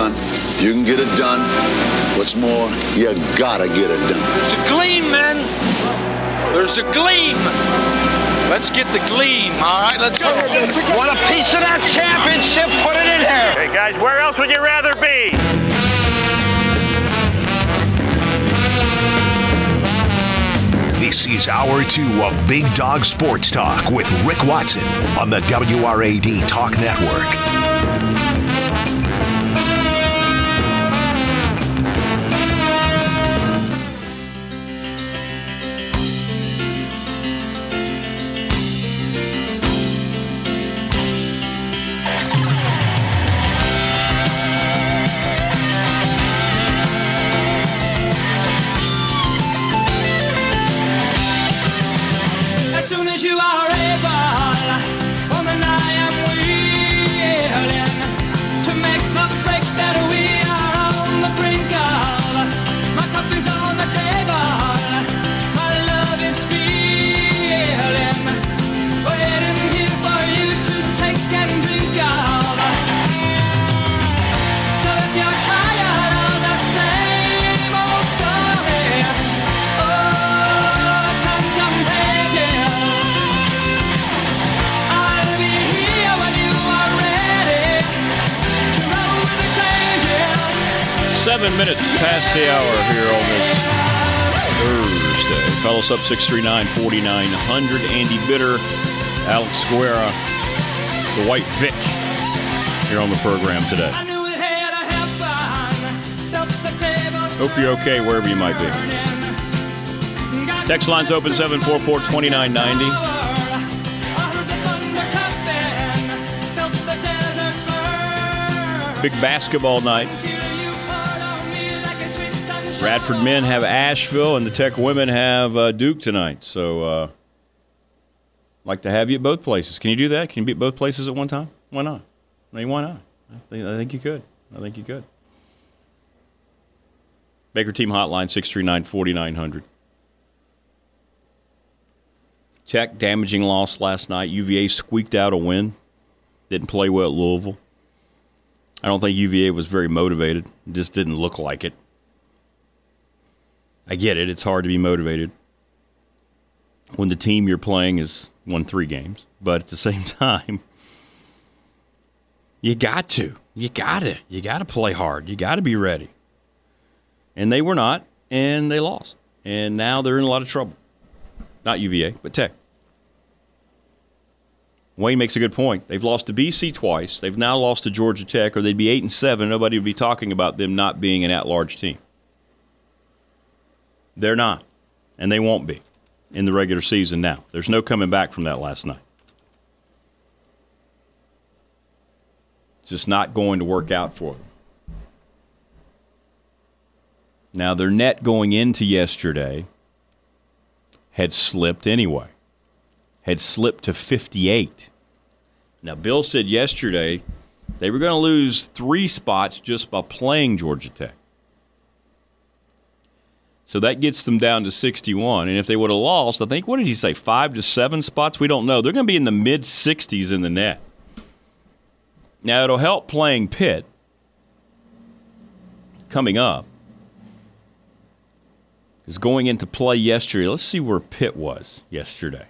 done. You can get it done. What's more, you gotta get it done. There's a gleam, man. There's a gleam. Let's get the gleam, all right? Let's go. Want a piece of that championship? Put it in here. Hey, guys, where else would you rather be? This is hour two of Big Dog Sports Talk with Rick Watson on the WRAD Talk Network. Minutes past the hour here on this Thursday. Call us up 639 4900. Andy Bitter, Alex Guerra, the White Vick here on the program today. I knew it had a happen. Felt the tables Hope you're okay wherever you might be. Text lines open 744 2990. I heard the thunder clapping. Felt the desert burn. Big basketball night. Radford men have Asheville, and the Tech women have uh, Duke tonight. So, uh, like to have you at both places. Can you do that? Can you be at both places at one time? Why not? I mean, why not? I think, I think you could. I think you could. Baker Team Hotline 639 4900. Tech damaging loss last night. UVA squeaked out a win. Didn't play well at Louisville. I don't think UVA was very motivated. Just didn't look like it. I get it. It's hard to be motivated when the team you're playing has won three games. But at the same time, you got to. You got to. You got to play hard. You got to be ready. And they were not, and they lost. And now they're in a lot of trouble. Not UVA, but Tech. Wayne makes a good point. They've lost to BC twice. They've now lost to Georgia Tech, or they'd be eight and seven. Nobody would be talking about them not being an at-large team. They're not, and they won't be in the regular season. Now, there's no coming back from that last night. It's just not going to work out for them. Now, their net going into yesterday had slipped anyway, had slipped to 58. Now, Bill said yesterday they were going to lose three spots just by playing Georgia Tech. So that gets them down to 61. And if they would have lost, I think, what did he say, five to seven spots? We don't know. They're going to be in the mid 60s in the net. Now, it'll help playing Pitt coming up. Because going into play yesterday, let's see where Pitt was yesterday.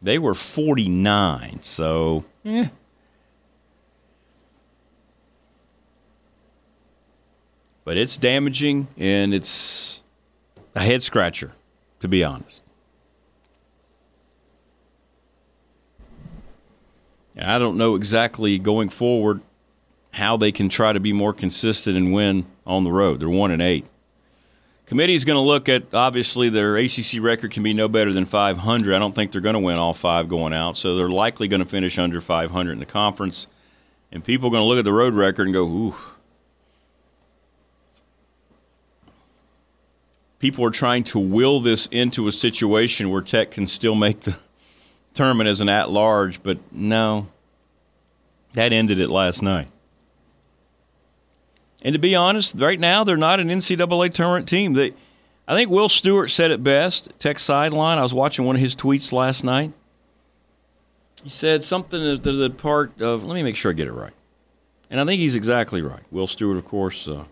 They were 49, so eh. But it's damaging and it's a head scratcher, to be honest. And I don't know exactly going forward how they can try to be more consistent and win on the road. They're one and eight. Committee is going to look at obviously their ACC record can be no better than 500. I don't think they're going to win all five going out, so they're likely going to finish under 500 in the conference. And people are going to look at the road record and go, "Ooh." People are trying to will this into a situation where Tech can still make the tournament as an at-large, but no, that ended it last night. And to be honest, right now they're not an NCAA tournament team. They, I think Will Stewart said it best. Tech sideline. I was watching one of his tweets last night. He said something to the part of. Let me make sure I get it right. And I think he's exactly right. Will Stewart, of course, uh,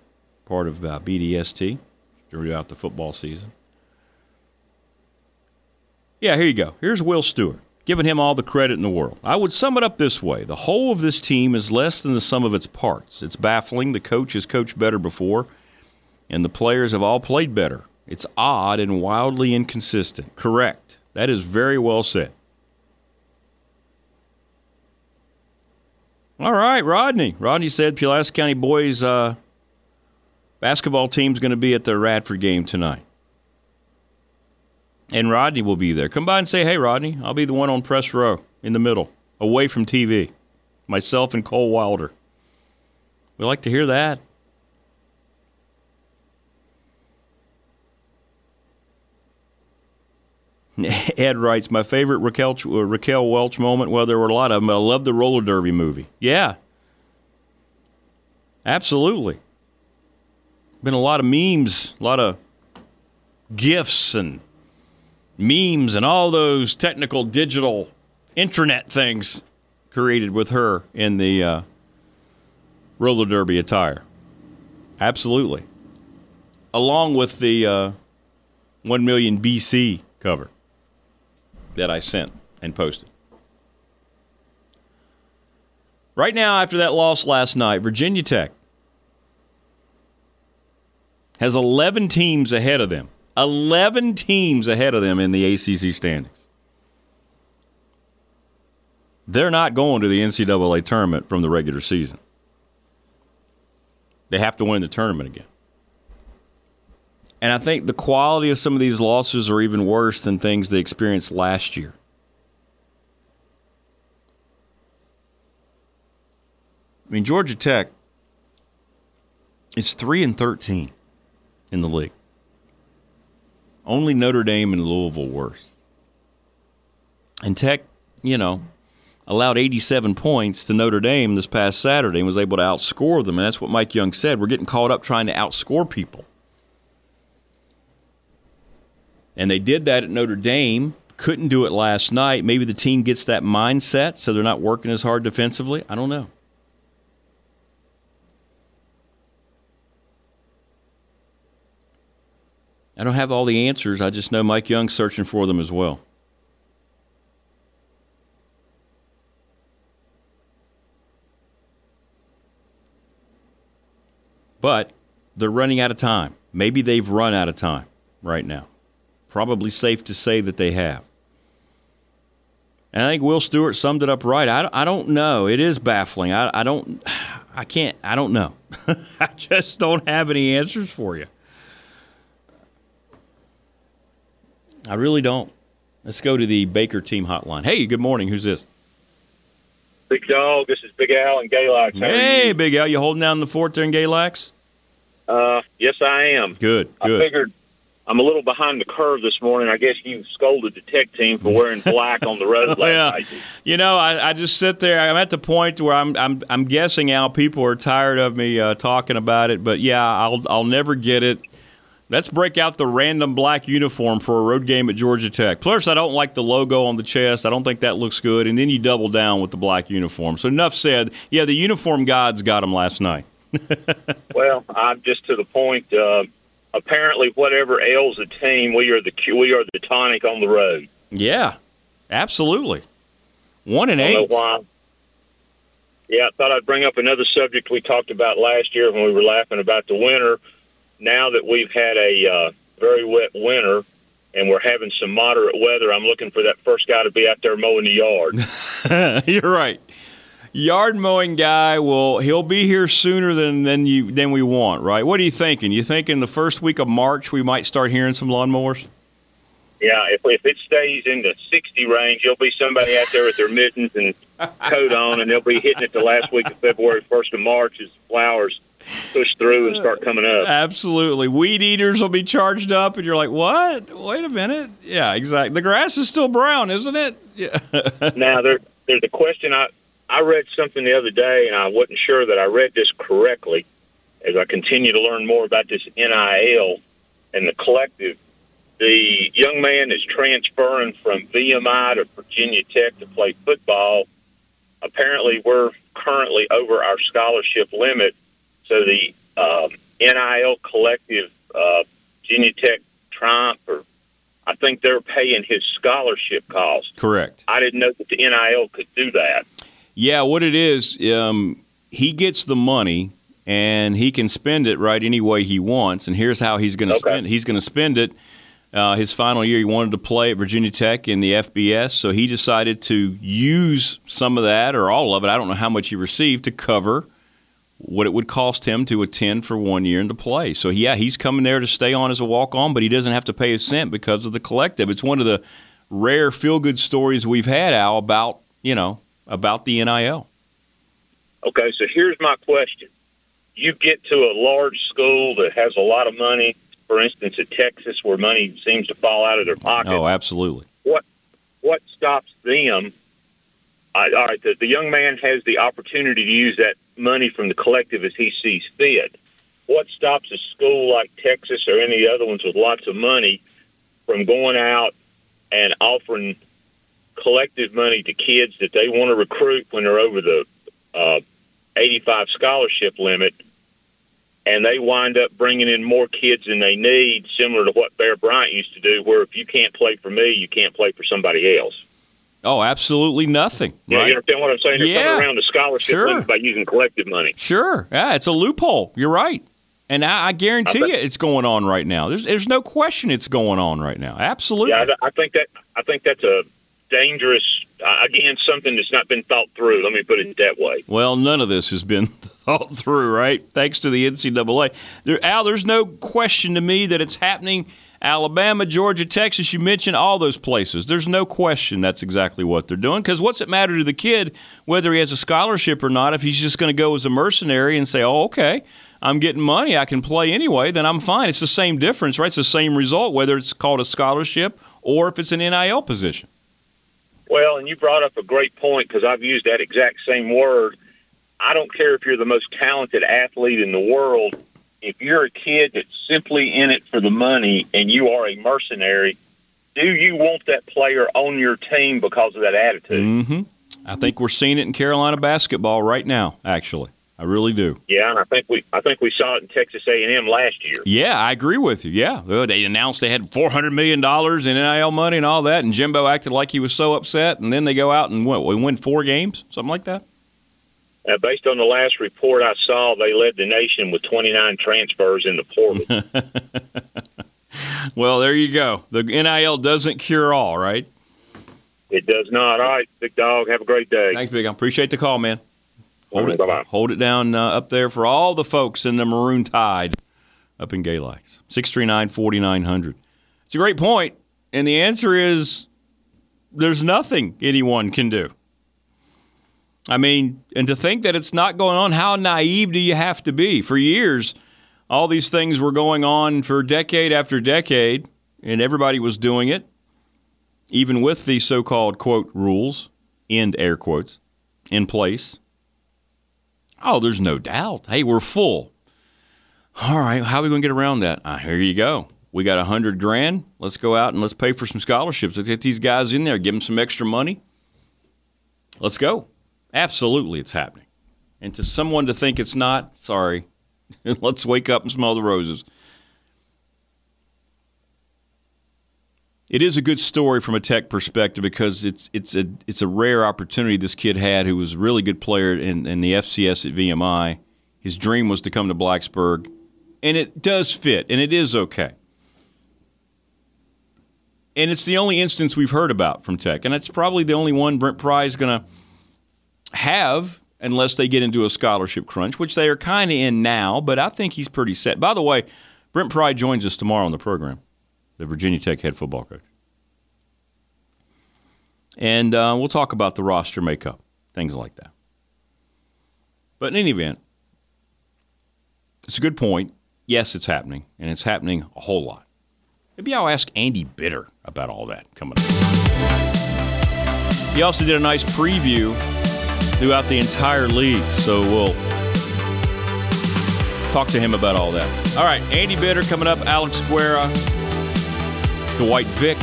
part of uh, BDST throughout the football season. Yeah, here you go. Here's Will Stewart, giving him all the credit in the world. I would sum it up this way the whole of this team is less than the sum of its parts. It's baffling. The coach has coached better before, and the players have all played better. It's odd and wildly inconsistent. Correct. That is very well said. All right, Rodney. Rodney said Pulaski County boys uh, basketball team's going to be at the Radford game tonight. And Rodney will be there. Come by and say, hey, Rodney, I'll be the one on press row in the middle, away from TV. Myself and Cole Wilder. We like to hear that. Ed writes, my favorite Raquel, uh, Raquel Welch moment. Well, there were a lot of them. but I love the roller derby movie. Yeah. Absolutely. Been a lot of memes, a lot of gifs and memes and all those technical digital internet things created with her in the uh, roller derby attire. Absolutely. Along with the uh, 1 million BC cover that I sent and posted. Right now, after that loss last night, Virginia Tech has 11 teams ahead of them. 11 teams ahead of them in the ACC standings. They're not going to the NCAA tournament from the regular season. They have to win the tournament again. And I think the quality of some of these losses are even worse than things they experienced last year. I mean, Georgia Tech is 3 and 13 in the league. Only Notre Dame and Louisville worse. And Tech, you know, allowed 87 points to Notre Dame this past Saturday and was able to outscore them. And that's what Mike Young said. We're getting caught up trying to outscore people. And they did that at Notre Dame. Couldn't do it last night. Maybe the team gets that mindset so they're not working as hard defensively. I don't know. I don't have all the answers. I just know Mike Young's searching for them as well. But they're running out of time. Maybe they've run out of time right now. Probably safe to say that they have. And I think Will Stewart summed it up right. I, I don't know. It is baffling. I, I don't, I can't, I don't know. I just don't have any answers for you. I really don't. Let's go to the Baker team hotline. Hey, good morning. Who's this? Big dog. This is Big Al and Galax. Hey? Big Al. You holding down the fort there in Galax? Uh, yes, I am. Good, I figured I'm a little behind the curve this morning. I guess you scolded the tech team for wearing black on the road last Oh, yeah. night. You know, I, I just sit there. I'm at the point where I'm I'm I'm guessing Al people are tired of me uh, talking about it. But yeah, I'll I'll never get it. Let's break out the random black uniform for a road game at Georgia Tech. Plus, I don't like the logo on the chest. I don't think that looks good. And then you double down with the black uniform. So enough said. Yeah, the uniform gods got him last night. Well, I'm just to the point. Uh, apparently, whatever ails a team, we are the we are the tonic on the road. Yeah, absolutely. One and eight. Yeah, I thought I'd bring up another subject we talked about last year when we were laughing about the winter. Now that we've had a uh, very wet winter and we're having some moderate weather, I'm looking for that first guy to be out there mowing the yard. You're right. Yard mowing guy will he'll be here sooner than than you than we want, right? What are you thinking? You thinking the first week of March we might start hearing some lawnmowers? yeah, if, if it stays in the 60 range, there'll be somebody out there with their mittens and coat on, and they'll be hitting it the last week of February, first of March as flowers push through and start coming up. Absolutely. Weed eaters will be charged up and you're like, "What? Wait a minute." Yeah, exactly. The grass is still brown, isn't it? Yeah. Now there there's a question I I read something the other day and I wasn't sure that I read this correctly as I continue to learn more about this NIL and the collective. The young man is transferring from VMI to Virginia Tech to play football. apparently we're currently over our scholarship limit. So the um, NIL collective, uh, Virginia Tech, Triumph, or I think they're paying his scholarship cost. Correct. I didn't know that the NIL could do that. Yeah, what it is, um, he gets the money and he can spend it right any way he wants. And here's how he's going to Okay. spend. It. He's going to spend it. Uh, his final year, he wanted to play at Virginia Tech in the FBS, so he decided to use some of that or all of it. I don't know how much he received to cover what it would cost him to attend for one year and to play. So yeah, he's coming there to stay on as a walk on, but he doesn't have to pay a cent because of the collective. It's one of the rare feel good stories we've had, Al, about you know about the NIL. Okay, so here's my question. You get to a large school that has a lot of money, for instance, at Texas, where money seems to fall out of their pocket. Oh, absolutely. What what stops them? I, all right, the, the young man has the opportunity to use that money from the collective as he sees fit. What stops a school like Texas or any other ones with lots of money from going out and offering collective money to kids that they want to recruit when they're over the uh, 85 scholarship limit, and they wind up bringing in more kids than they need, similar to what Bear Bryant used to do, where if you can't play for me, you can't play for somebody else. Oh, absolutely nothing. Yeah, right? you understand what I'm saying? They're Yeah. coming around the scholarship Sure. by using collective money. Sure. Yeah, it's a loophole. You're right. And I, I guarantee I you it's going on right now. There's there's no question it's going on right now. Absolutely. Yeah, I, I think that I think that's a dangerous. Uh, again, something that's not been thought through. Let me put it that way. Well, none of this has been thought through, right? Thanks to the NCAA. There, Al, there's no question to me that it's happening. Alabama, Georgia, Texas, you mentioned all those places. There's no question that's exactly what they're doing. Because what's it matter to the kid whether he has a scholarship or not if he's just going to go as a mercenary and say, oh, okay, I'm getting money, I can play anyway, then I'm fine. It's the same difference, right? It's the same result, whether it's called a scholarship or if it's an NIL position. Well, and you brought up a great point because I've used that exact same word. I don't care if you're the most talented athlete in the world. If you're a kid that's simply in it for the money and you are a mercenary, do you want that player on your team because of that attitude? hmm I think we're seeing it in Carolina basketball right now, actually. I really do. Yeah, and I think we I think we saw it in Texas A&M last year. Yeah, I agree with you. Yeah, they announced they had four hundred million dollars in NIL money and all that, and Jimbo acted like he was so upset, and then they go out and what? We win four games, something like that. Uh, based on the last report I saw, they led the nation with 29 transfers in the portal. Well, there you go. The NIL doesn't cure all, right? it does not. All right, big dog. Have a great day. Thanks, Big. I appreciate the call, man. Hold All right, it, bye-bye. hold it down uh, up there for all the folks in the Maroon Tide up in Galax. 639 4900. It's a great point, and the answer is there's nothing anyone can do. I mean, and to think that it's not going on, how naive do you have to be? For years, all these things were going on for decade after decade, and everybody was doing it, even with the so called quote rules, end air quotes, in place. Oh, there's no doubt. Hey, we're full. All right, how are we going to get around that? Ah, here you go. We got a hundred grand. Let's go out and let's pay for some scholarships. Let's get these guys in there. Give them some extra money. Let's go. Absolutely, it's happening. And to someone to think it's not, sorry. let's wake up and smell the roses. It is a good story from a tech perspective because it's it's a it's a rare opportunity this kid had who was a really good player in, in the FCS at VMI. His dream was to come to Blacksburg, and it does fit, and it is okay. And it's the only instance we've heard about from Tech, and it's probably the only one Brent Pry is going to have unless they get into a scholarship crunch, which they are kind of in now. But I think he's pretty set. By the way, Brent Pry joins us tomorrow on the program the Virginia Tech head football coach. And uh, we'll talk about the roster makeup, things like that. But in any event, it's a good point. Yes, it's happening, and it's happening a whole lot. Maybe I'll ask Andy Bitter about all that coming up. He also did a nice preview throughout the entire league, so we'll talk to him about all that. All right, Andy Bitter coming up, Alex Guerra, Dwight Vick,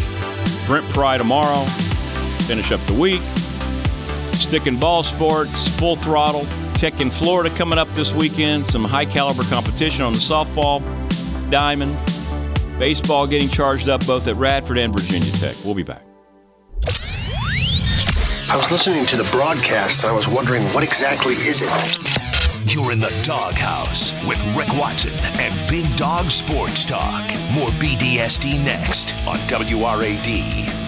Brent Pry tomorrow. Finish up the week. Stick and ball sports, full throttle. Tech in Florida coming up this weekend. Some high caliber competition on the softball diamond. Baseball getting charged up both at Radford and Virginia Tech. We'll be back. I was listening to the broadcast and I was wondering what exactly is it? You're in the doghouse with Rick Watson and Big Dog Sports Talk. More BDST next on WRAD.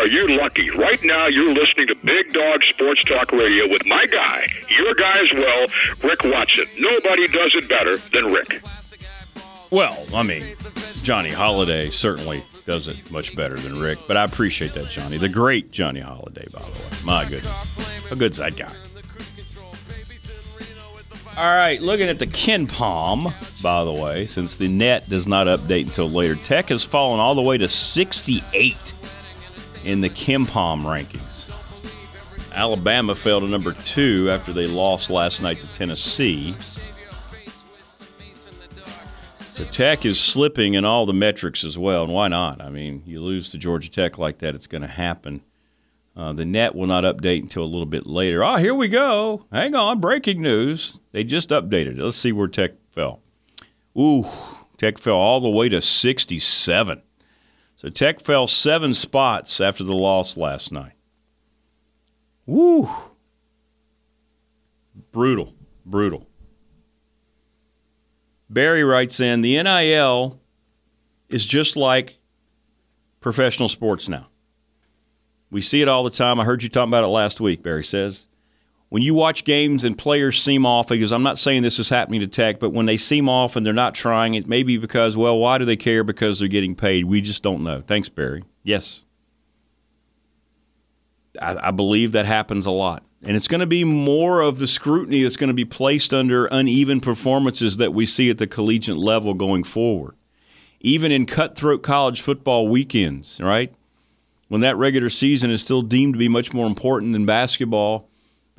Are you lucky. Right now, you're listening to Big Dog Sports Talk Radio with my guy, your guy as well, Rick Watson. Nobody does it better than Rick. Well, I mean, Johnny Holliday certainly does it much better than Rick, but I appreciate that, Johnny. The great Johnny Holliday, by the way. My goodness. A good side guy. All right, looking at the KenPom, by the way, since the net does not update until later, Tech has fallen all the way to 68 in the KenPom rankings. Alabama fell to number two after they lost last night to Tennessee. The Tech is slipping in all the metrics as well, and why not? I mean, you lose to Georgia Tech like that, it's going to happen. Uh, the net will not update until a little bit later. Oh, here we go. Hang on. Breaking news. They just updated it. Let's see where Tech fell. Ooh, Tech fell all the way to 67. So Tech fell seven spots after the loss last night. Woo. Brutal. Brutal. Barry writes in the NIL is just like professional sports now. We see it all the time. I heard you talking about it last week, Barry says. When you watch games and players seem off, because I'm not saying this is happening to Tech, but when they seem off and they're not trying, it may be because, well, why do they care? Because they're getting paid. We just don't know. Thanks, Barry. Yes. I, I believe that happens a lot. And it's going to be more of the scrutiny that's going to be placed under uneven performances that we see at the collegiate level going forward. Even in cutthroat college football weekends, right? when that regular season is still deemed to be much more important than basketball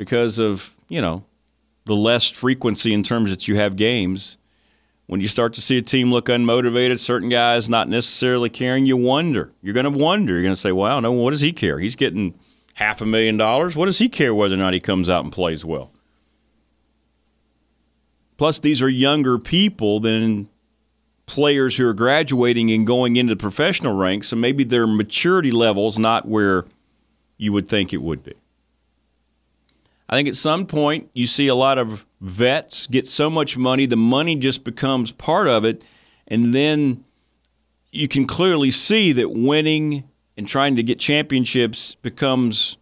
because of, you know, the less frequency in terms that you have games. When you start to see a team look unmotivated, certain guys not necessarily caring, you wonder. You're going to wonder. You're going to say, well, no, what does he care? He's getting half a million dollars. What does he care whether or not he comes out and plays well? Plus, these are younger people than players who are graduating and going into the professional ranks, so maybe their maturity level's not where you would think it would be. I think at some point you see a lot of vets get so much money, the money just becomes part of it, and then you can clearly see that winning and trying to get championships becomes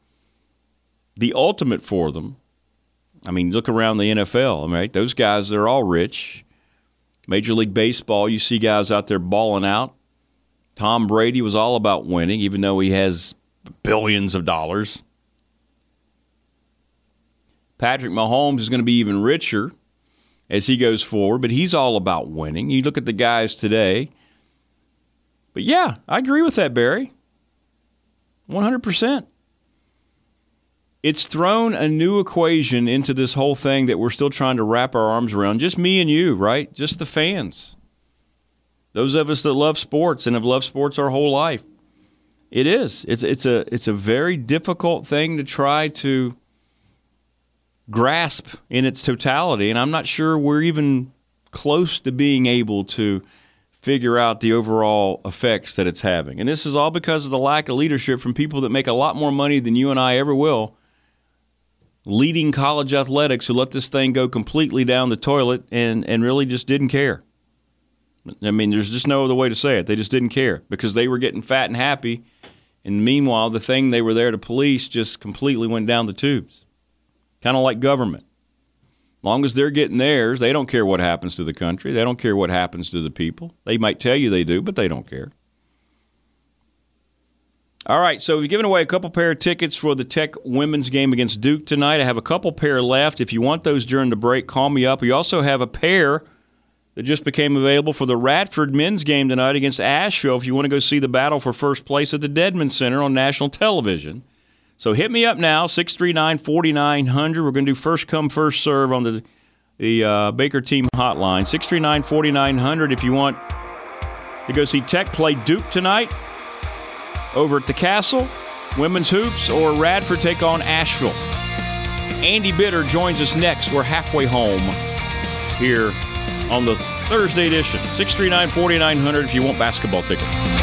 the ultimate for them. I mean, look around the NFL, right? Those guys, they're all rich. Major League Baseball, you see guys out there balling out. Tom Brady was all about winning, even though he has billions of dollars. Patrick Mahomes is going to be even richer as he goes forward, but he's all about winning. You look at the guys today. But yeah, I agree with that, Barry. 100%. It's thrown a new equation into this whole thing that we're still trying to wrap our arms around. Just me and you, right? Just the fans. Those of us that love sports and have loved sports our whole life. It is. It's it's a it's a very difficult thing to try to grasp in its totality, and I'm not sure we're even close to being able to figure out the overall effects that it's having. And this is all because of the lack of leadership from people that make a lot more money than you and I ever will. Leading college athletics who let this thing go completely down the toilet and, and really just didn't care. I mean, there's just no other way to say it. They just didn't care because they were getting fat and happy. And meanwhile, the thing they were there to police just completely went down the tubes. Kind of like government. Long as they're getting theirs, they don't care what happens to the country. They don't care what happens to the people. They might tell you they do, but they don't care. All right, so we've given away a couple pair of tickets for the Tech women's game against Duke tonight. I have a couple pair left. If you want those during the break, call me up. We also have a pair that just became available for the Radford men's game tonight against Asheville if you want to go see the battle for first place at the Dedmon Center on national television. So hit me up now, 639 4900. We're going to do first come, first serve on the, the uh, Baker team hotline. 639 4900 if you want to go see Tech play Duke tonight over at the Cassell, Women's Hoops, or Radford take on Asheville. Andy Bitter joins us next. We're halfway home here on the Thursday edition. 639 4900 if you want basketball tickets.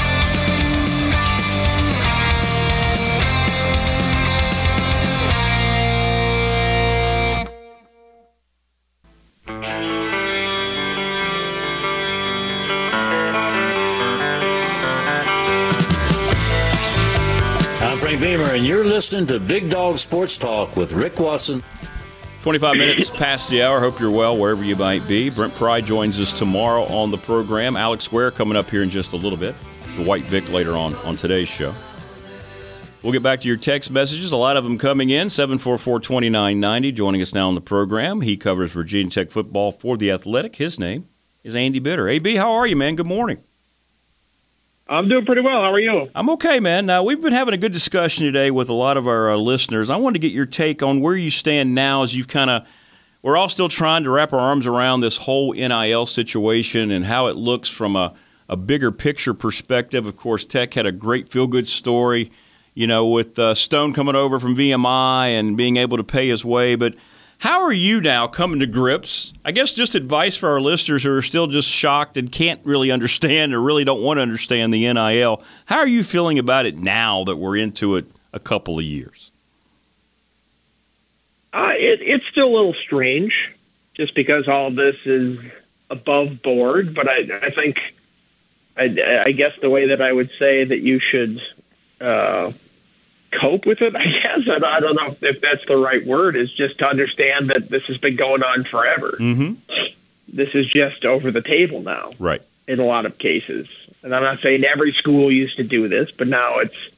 Listening to Big Dog Sports Talk with Rick Watson. 25 minutes past the hour. Hope you're well wherever you might be. Brent Pry joins us tomorrow on the program. Alex Guerra coming up here in just a little bit. The White Vick later on on today's show. We'll get back to your text messages. A lot of them coming in. 744 2990. Joining us now on the program. He covers Virginia Tech football for The Athletic. His name is Andy Bitter. AB, how are you, man? Good morning. I'm doing pretty well. How are you? I'm okay, man. Now, we've been having a good discussion today with a lot of our uh, listeners. I wanted to get your take on where you stand now as you've kind of, we're all still trying to wrap our arms around this whole NIL situation and how it looks from a, a bigger picture perspective. Of course, Tech had a great feel good story, you know, with uh, Stone coming over from VMI and being able to pay his way. But how are you now coming to grips? I guess just advice for our listeners who are still just shocked and can't really understand or really don't want to understand the NIL. How are you feeling about it now that we're into it a couple of years? Uh, it, it's still a little strange, just because all this is above board. But I, I think, I, I guess the way that I would say that you should uh, cope with it, I guess I, I don't know if that's the right word, is just to understand that this has been going on forever. Mm-hmm. This is just over the table now. Right. in a lot of cases. And I'm not saying every school used to do this, but now it's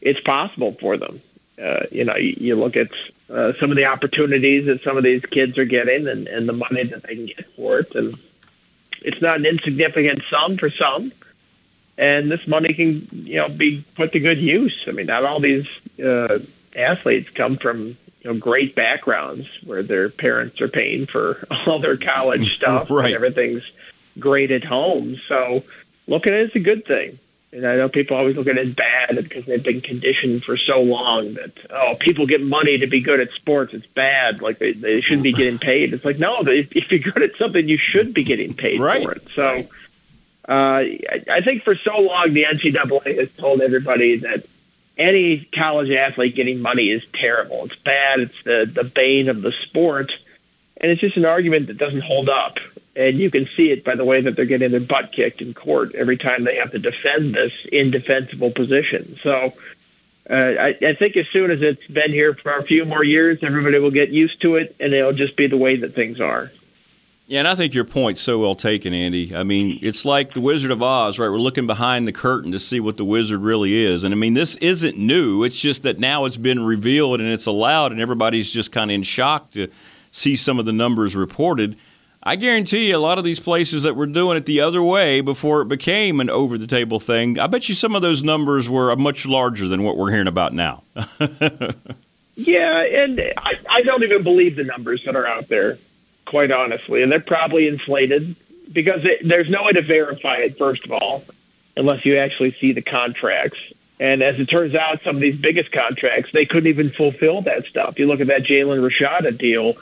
it's possible for them. Uh, you know, you, you look at uh, some of the opportunities that some of these kids are getting, and, and the money that they can get for it, and it's not an insignificant sum for some. And this money can, you know, be put to good use. I mean, not all these uh, athletes come from you know great backgrounds where their parents are paying for all their college stuff Right. and everything's great at home. So look at it as a good thing. And I know people always look at it as bad because they've been conditioned for so long that oh, people get money to be good at sports. It's bad. Like they, they shouldn't be getting paid. It's like no, if, if you're good at something, you should be getting paid Right. for it. So uh, I, I think for so long the NCAA has told everybody that any college athlete getting money is terrible. It's bad. It's the the bane of the sport, and it's just an argument that doesn't hold up. And you can see it by the way that they're getting their butt kicked in court every time they have to defend this indefensible position. So. Uh, I, I think as soon as it's been here for a few more years, everybody will get used to it, and it'll just be the way that things are. Yeah, and I think your point's so well taken, Andy. I mean, it's like the Wizard of Oz, right? We're looking behind the curtain to see what the wizard really is. And I mean, this isn't new. It's just that now it's been revealed and it's allowed, and everybody's just kind of in shock to see some of the numbers reported. I guarantee you, a lot of these places that were doing it the other way before it became an over the table thing, I bet you some of those numbers were uh, much larger than what we're hearing about now. Yeah, and I, I don't even believe the numbers that are out there, quite honestly. And they're probably inflated because it, there's no way to verify it, first of all, unless you actually see the contracts. And as it turns out, some of these biggest contracts, they couldn't even fulfill that stuff. You look at that Jaden Rashada deal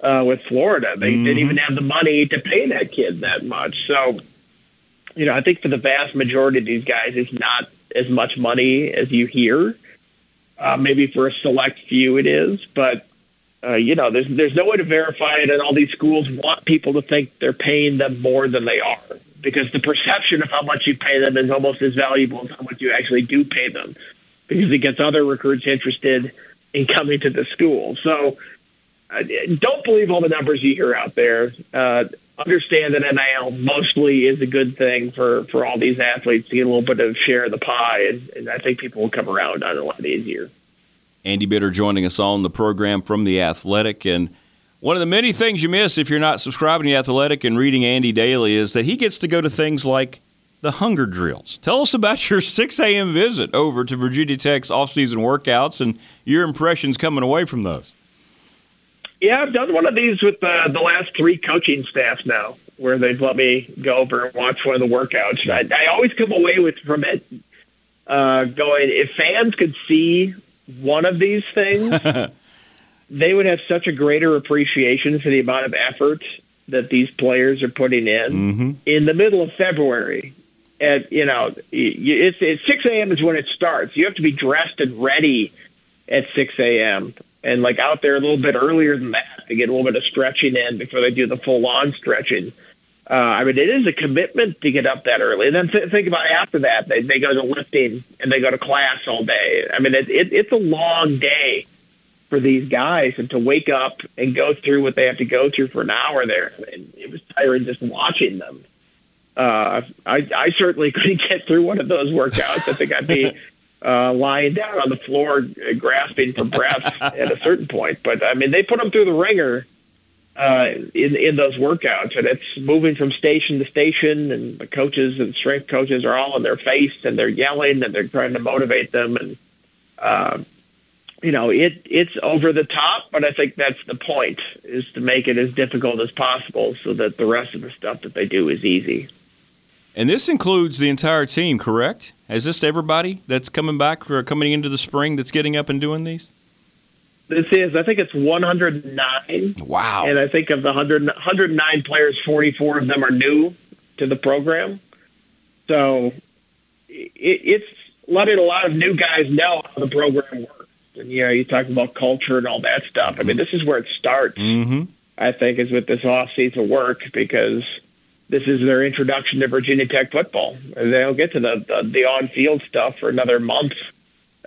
uh, with Florida, they didn't even have the money to pay that kid that much. So, you know, I think for the vast majority of these guys, it's not as much money as you hear. Uh, maybe for a select few it is, but uh, you know, there's there's no way to verify it, and all these schools want people to think they're paying them more than they are because the perception of how much you pay them is almost as valuable as how much you actually do pay them, because it gets other recruits interested in coming to the school. So, uh, don't believe all the numbers you hear out there. Uh, understand that NIL mostly is a good thing for, for all these athletes to get a little bit of share of the pie, and, and I think people will come around on it a lot easier. Andy Bitter joining us on the program from The Athletic. And One of the many things you miss if you're not subscribing to The Athletic and reading Andy daily is that he gets to go to things like the hunger drills. Tell us about your 6 a.m. visit over to Virginia Tech's off-season workouts and your impressions coming away from those. Yeah, I've done one of these with the, the last three coaching staffs now, where they've let me go over and watch one of the workouts. I, I always come away with from it uh, going, if fans could see one of these things, they would have such a greater appreciation for the amount of effort that these players are putting in Mm-hmm. in the middle of February. At you know, it's, it's six a.m. is when it starts. You have to be dressed and ready at six a.m. and like out there a little bit earlier than that to get a little bit of stretching in before they do the full on stretching. Uh, I mean, it is a commitment to get up that early. And then th- think about after that, they, they go to lifting and they go to class all day. I mean, it, it, it's a long day for these guys, and to wake up and go through what they have to go through for an hour there, and it was tiring just watching them. Uh, I, I certainly couldn't get through one of those workouts. I think I'd be uh, lying down on the floor, uh, grasping for breath at a certain point. But I mean, they put them through the ringer uh, in in those workouts, and it's moving from station to station, and the coaches and strength coaches are all in their face, and they're yelling, and they're trying to motivate them, and uh, you know, it it's over the top, but I think that's the point is to make it as difficult as possible, so that the rest of the stuff that they do is easy. And this includes the entire team, correct? Is this everybody that's coming back or coming into the spring that's getting up and doing these? This is, I think it's 109. Wow. And I think of the 100, 109 players, 44 of them are new to the program. So it, it's letting a lot of new guys know how the program works. And, you know, you talk about culture and all that stuff. I mean, this is where it starts, Mm-hmm. I think, is with this off-season work because this is their introduction to Virginia Tech football. And they'll get to the, the, the on-field stuff for another month,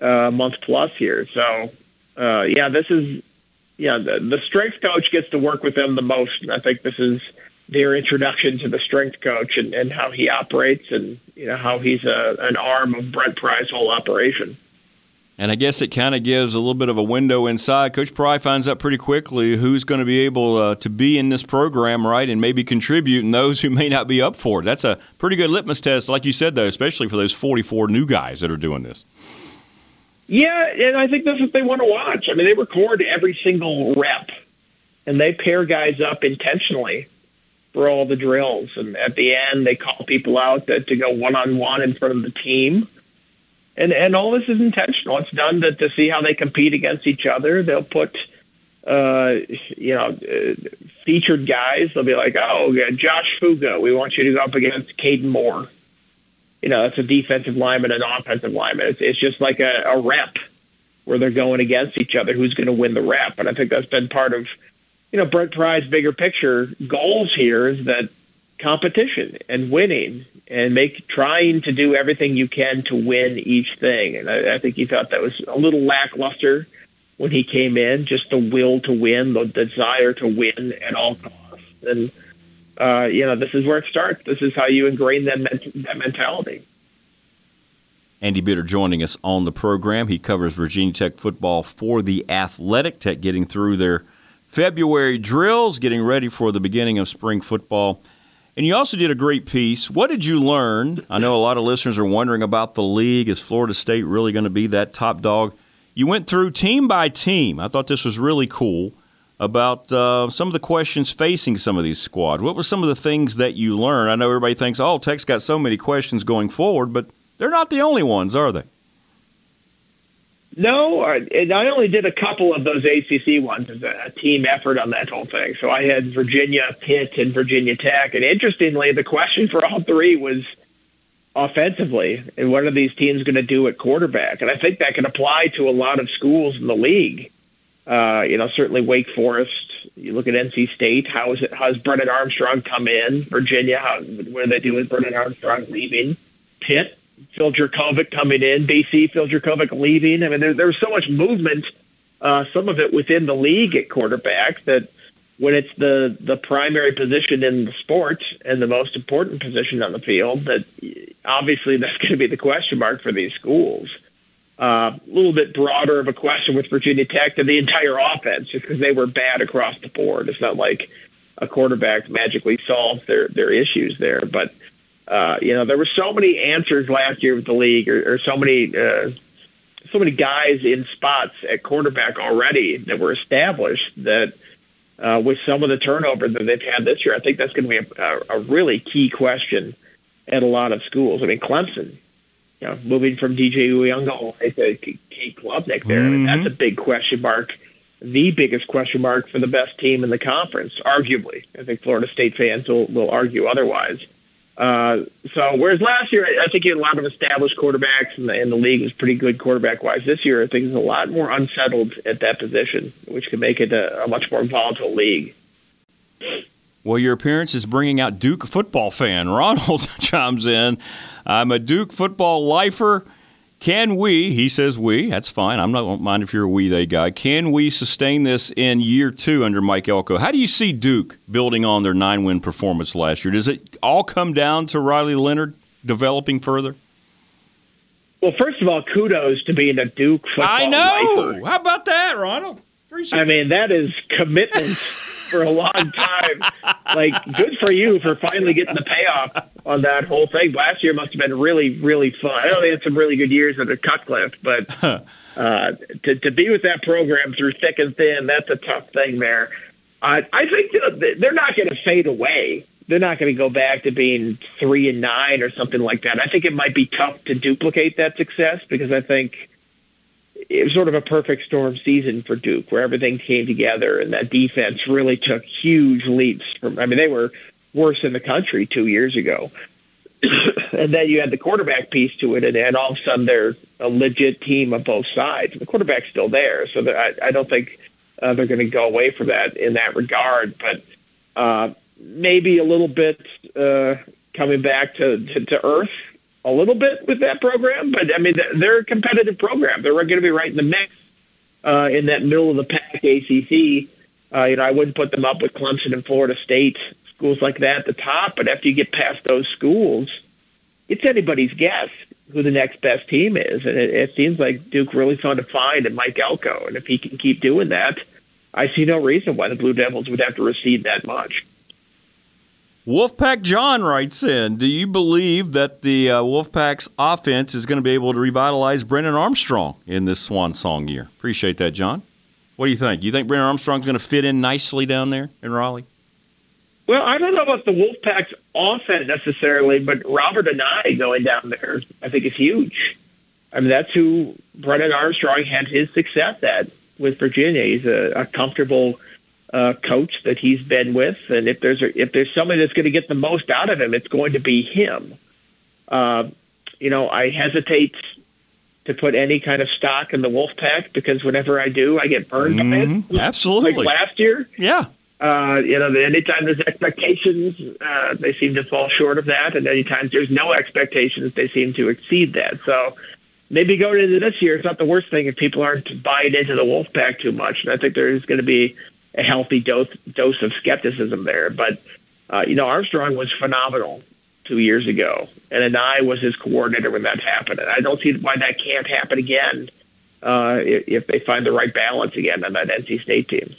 uh, month plus here. So, uh, yeah, this is yeah, the, the strength coach gets to work with them the most. I think this is their introduction to the strength coach and, and how he operates and, you know, how he's a, an arm of Brent Pry's whole operation. And I guess it kind of gives a little bit of a window inside. Coach Pry finds out pretty quickly who's going to be able uh, to be in this program, right, and maybe contribute, and those who may not be up for it. That's a pretty good litmus test, like you said, though, especially for those 44 new guys that are doing this. Yeah, and I think that's what they want to watch. I mean, they record every single rep, and they pair guys up intentionally for all the drills. And at the end, they call people out to, to go one on one in front of the team. And and all this is intentional. It's done to, to see how they compete against each other. They'll put, uh, you know, uh, featured guys. They'll be like, oh, yeah, Josh Fuga, we want you to go up against Caden Moore you know, it's a defensive lineman and an offensive lineman. It's, it's just like a, a rep where they're going against each other. Who's going to win the rep? And I think that's been part of, you know, Brent Pry's bigger picture goals here is that competition and winning and make trying to do everything you can to win each thing. And I, I think he thought that was a little lackluster when he came in, just the will to win, the desire to win at all costs. And uh, you know, this is where it starts. This is how you ingrain that, that mentality. Andy Bitter joining us on the program. He covers Virginia Tech football for the Athletic Tech, getting through their February drills, getting ready for the beginning of spring football. And you also did a great piece. What did you learn? I know a lot of listeners are wondering about the league. Is Florida State really going to be that top dog? You went through team by team. I thought this was really cool about uh, some of the questions facing some of these squads. What were some of the things that you learned? I know everybody thinks, oh, Tech's got so many questions going forward, but they're not the only ones, are they? No, I- and I only did a couple of those ACC ones as a team effort on that whole thing. So I had Virginia, Pitt, and Virginia Tech. And interestingly, the question for all three was offensively, and what are these teams going to do at quarterback? And I think that can apply to a lot of schools in the league. Uh, you know, certainly Wake Forest. You look at NC State. How is it? How's Brennan Armstrong come in? Virginia. How what do they do with Brennan Armstrong leaving? Pitt. Phil Jurkovec coming in. BC. Phil Jurkovec leaving. I mean, there, there was so much movement. Uh, some of it within the league at quarterback that when it's the the primary position in the sport and the most important position on the field, that obviously that's going to be the question mark for these schools. A little bit broader of a question with Virginia Tech than the entire offense, just because they were bad across the board. It's not like a quarterback magically solves their their issues there, but uh, you know there were so many answers last year with the league, or, or so many uh, so many guys in spots at quarterback already that were established that. Uh, with some of the turnover that they've had this year, I think that's going to be a, a, a really key question at a lot of schools. I mean, Clemson, you know, moving from DJ Uiagalelei to Cade Klubnik there, Mm-hmm. that's a big question mark. The biggest question mark for the best team in the conference, arguably. I think Florida State fans will, will argue otherwise. Uh, so, whereas last year, I think you had a lot of established quarterbacks, and the, and the league was pretty good quarterback wise. This year, I think it's a lot more unsettled at that position, which can make it a, a much more volatile league. Well, your appearance is bringing out Duke football fan. Ronald chimes in. I'm a Duke football lifer. Can we, he says we, that's fine. I'm not don't mind if you're a we, they guy. Can we sustain this in year two under Mike Elko? How do you see Duke building on their nine win performance last year? Does it all come down to Riley Leonard developing further? Well, first of all, kudos to being a Duke football I know. lifer. How about that, Ronald? Appreciate I mean, that is commitment for a long time. Like, good for you for finally getting the payoff on that whole thing. Last year must have been really, really fun. I know they had some really good years at the Cutcliffe, but uh, to, to be with that program through thick and thin, that's a tough thing there. Uh, I think they're not going to fade away. They're not going to go back to being three and nine or something like that. I think it might be tough to duplicate that success because I think it was sort of a perfect storm season for Duke, where everything came together and that defense really took huge leaps. From I mean, they were worse in the country two years ago, and then you had the quarterback piece to it, and, and all of a sudden they're a legit team on both sides. The quarterback's still there, so I, I don't think uh, they're going to go away from that in that regard. But uh, maybe a little bit uh, coming back to, to, to earth a little bit with that program, but I mean they're a competitive program. They're going to be right in the mix uh, in that middle of the pack ACC. Uh, you know, I wouldn't put them up with Clemson and Florida State schools like that at the top, but after you get past those schools, it's anybody's guess who the next best team is, and it, it seems like Duke really found a find in Mike Elko, and if he can keep doing that, I see no reason why the Blue Devils would have to recede that much. Wolfpack John writes in Do you believe that the uh, Wolfpack's offense is going to be able to revitalize Brennan Armstrong in this Swan Song year? Appreciate that, John. What do you think? You think Brennan Armstrong's going to fit in nicely down there in Raleigh? Well, I don't know about the Wolfpack's offense necessarily, but Robert Anae going down there, I think is huge. I mean, that's who Brennan Armstrong had his success at with Virginia. He's a, a comfortable uh, coach that he's been with, and if there's a, if there's somebody that's going to get the most out of him, it's going to be him. Uh, you know, I hesitate to put any kind of stock in the Wolfpack because whenever I do, I get burned by it. Absolutely. Like last year, Yeah. uh, you know, anytime there's expectations, uh, they seem to fall short of that, and anytime there's no expectations, they seem to exceed that. So maybe going into this year, it's not the worst thing if people aren't buying into the Wolfpack too much. And I think there's going to be a healthy dose dose of skepticism there. But uh, you know, Armstrong was phenomenal two years ago, and Anae was his coordinator when that happened. And I don't see why that can't happen again uh, if, they find the right balance again on that NC State team.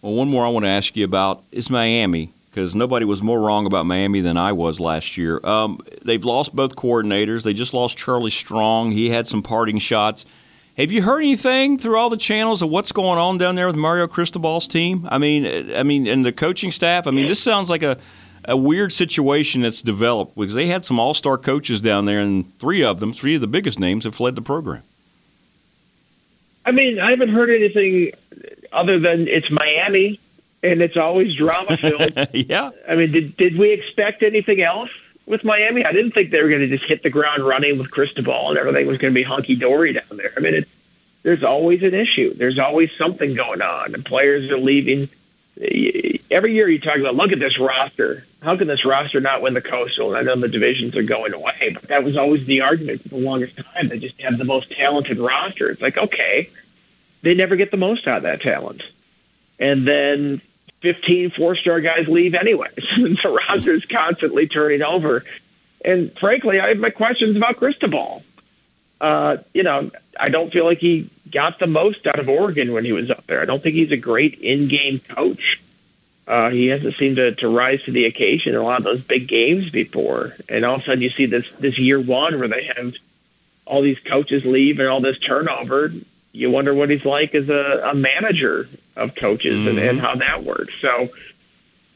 Well, one more I want to ask you about is Miami because nobody was more wrong about Miami than I was last year. Um, they've lost both coordinators. They just lost Charlie Strong. He had some parting shots. Have you heard anything through all the channels of what's going on down there with Mario Cristobal's team? I mean, uh, I mean, and the coaching staff. I mean, this sounds like a, a weird situation that's developed because they had some all-star coaches down there, and three of them, three of the biggest names, have fled the program. I mean, I haven't heard anything other than it's Miami and it's always drama filled. yeah. I mean, did did we expect anything else with Miami? I didn't think they were going to just hit the ground running with Cristobal and everything was going to be hunky dory down there. I mean, it's, there's always an issue. There's always something going on, and players are leaving. Every year you talk about, look at this roster. How can this roster not win the Coastal? And I know the divisions are going away, but that was always the argument for the longest time. They just have the most talented roster. It's like, okay, they never get the most out of that talent. And then 15 four-star guys leave anyway. the roster is constantly turning over. And frankly, I have my questions about Cristobal. uh, you know, I don't feel like he got the most out of Oregon when he was up there. I don't think he's a great in-game coach. Uh, he hasn't seemed to, to rise to the occasion in a lot of those big games before. And all of a sudden, you see this this year one where they have all these coaches leave and all this turnover. You wonder what he's like as a, a manager of coaches and, and mm-hmm. how that works. So,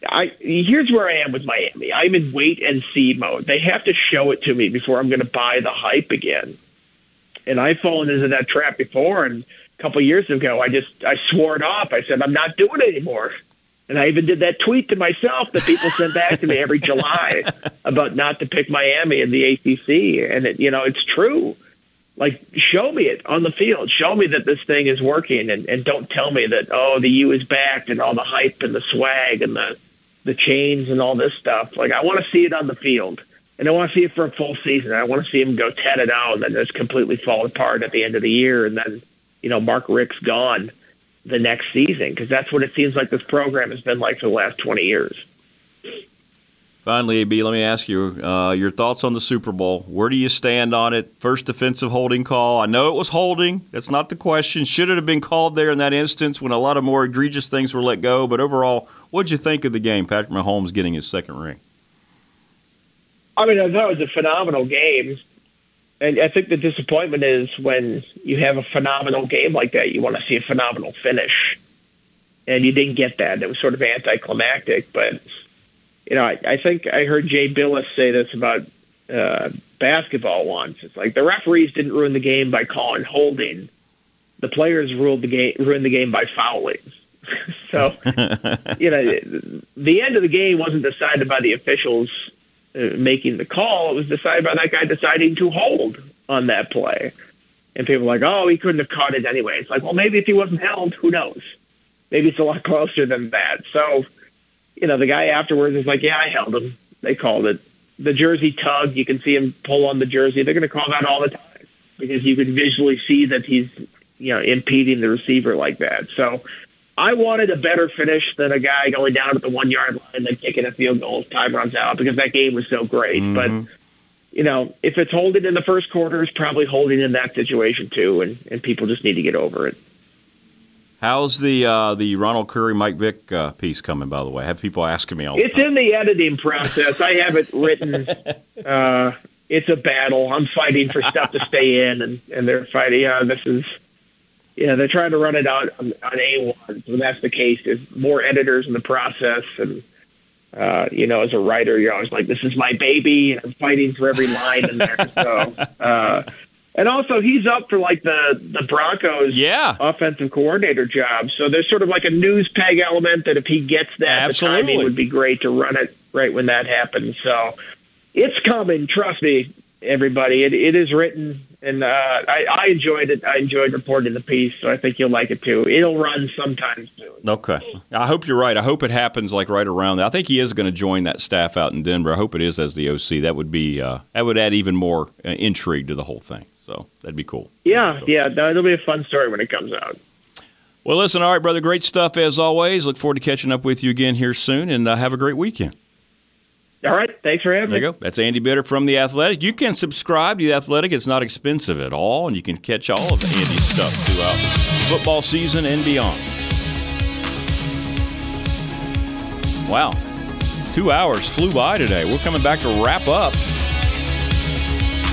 I here's where I am with Miami. I'm in wait and see mode. They have to show it to me before I'm going to buy the hype again. And I've fallen into that trap before. And a couple of years ago, I just I swore it off. I said I'm not doing it anymore. And I even did that tweet to myself that people send back to me every July about not to pick Miami in the ACC. And it, you know, it's true. Like, show me it on the field. Show me that this thing is working, and, and don't tell me that oh the U is back and all the hype and the swag and the the chains and all this stuff. Like, I want to see it on the field, and I want to see it for a full season. I want to see him go ten and out, and then just completely fall apart at the end of the year, and then you know Mark Richt's gone the next season because that's what it seems like this program has been like for the last 20 years. Finally, AB, let me ask you uh, your thoughts on the Super Bowl. Where do you stand on it? First defensive holding call. I know it was holding. That's not the question. Should it have been called there in that instance when a lot of more egregious things were let go? But overall, what'd you think of the game? Patrick Mahomes getting his second ring. I mean, I thought it was a phenomenal game. And I think the disappointment is when you have a phenomenal game like that, you want to see a phenomenal finish. And you didn't get that. It was sort of anticlimactic. But, you know, I, I think I heard Jay Bilas say this about uh, basketball once. It's like the referees didn't ruin the game by calling holding. The players ruled the game, ruined the game by fouling. so, you know, the end of the game wasn't decided by the officials uh, making the call. It was decided by that guy deciding to hold on that play. And people are like, oh, he couldn't have caught it anyway. It's like, well, maybe if he wasn't held, who knows? Maybe it's a lot closer than that. So, you know, the guy afterwards is like, yeah, I held him. They called it. The jersey tug, you can see him pull on the jersey. They're going to call that all the time because you can visually see that he's, you know, impeding the receiver like that. So I wanted a better finish than a guy going down at the one yard line and then kicking a field goal time runs out because that game was so great. Mm-hmm. But you know, if it's holding in the first quarter, it's probably holding in that situation too, and, and people just need to get over it. How's the uh, the Ronald Curry Mike Vick uh, piece coming? By the way, I have people asking me all the It's in the editing process. I have it written. Uh, it's a battle. I'm fighting for stuff to stay in, and, and they're fighting. Yeah, this is. Yeah, they're trying to run it out on, on A1. So that's the case. There's more editors in the process, and uh, you know, as a writer, you're always like, "This is my baby," and I'm fighting for every line in there. so, uh, and also, he's up for like the the Broncos yeah. offensive coordinator job. So there's sort of like a news peg element that if he gets that, the timing would be great to run it right when that happens. So it's coming. Trust me, everybody. It, it is written, and uh, I, I enjoyed it. I enjoyed reporting the piece, so I think you'll like it too. It'll run sometime soon. Okay. I hope you're right. I hope it happens like right around. I think he is going to join that staff out in Denver. I hope it is as the OC. That would be uh, that would add even more uh, intrigue to the whole thing. So that'd be cool. Yeah, yeah. No, it'll be a fun story when it comes out. Well, listen, all right, brother. Great stuff as always. Look forward to catching up with you again here soon, and uh, have a great weekend. All right. Thanks for having There me. you go. That's Andy Bitter from The Athletic. You can subscribe to The Athletic. It's not expensive at all, and you can catch all of Andy's stuff throughout football season and beyond. Wow. Two hours flew by today. We're coming back to wrap up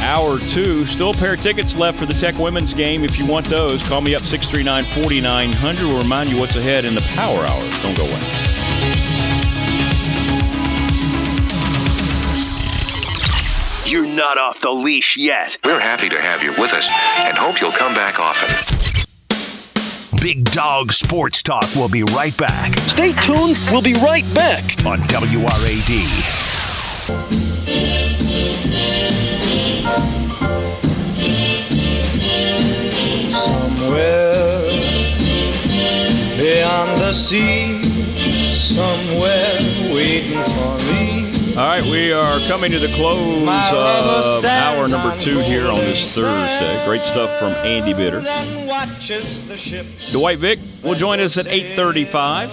hour two. Still a pair of tickets left for the Tech women's game. If you want those, call me up 639 4900. We'll remind you what's ahead in the power hour. Don't go away. You're not off the leash yet. We're happy to have you with us and hope you'll come back often. Big Dog Sports Talk will be right back Stay tuned. We'll be right back. on WRAD. Somewhere beyond the sea, somewhere waiting for me. All right, we are coming to the close of hour number two here on this Thursday. Great stuff from Andy Bitter. Then watches the ship. Dwight Vick will join us at 8:35.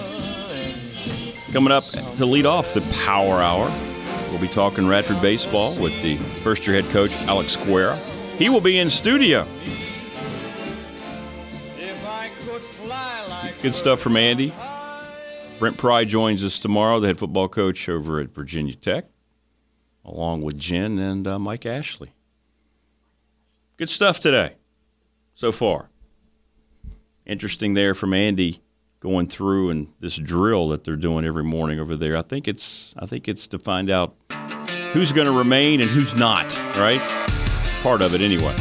Coming up to lead off the Power Hour, we'll be talking Radford baseball with the first-year head coach Alex Guerra. He will be in studio. Good stuff from Andy. Brent Pry joins us tomorrow, the head football coach over at Virginia Tech, along with Jen and uh, Mike Ashley. Good stuff today so far. Interesting there from Andy going through and this drill that they're doing every morning over there. I think it's I think it's to find out who's going to remain and who's not, right? Part of it anyway.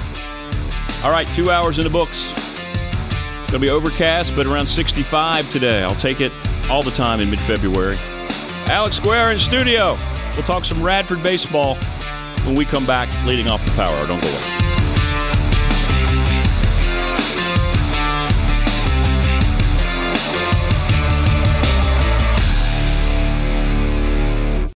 All right, 2 hours in the books. It's going to be overcast but around 65 today. I'll take it all the time in mid-February. Alex Guerra in studio. We'll talk some Radford baseball when we come back leading off the power. Don't go away.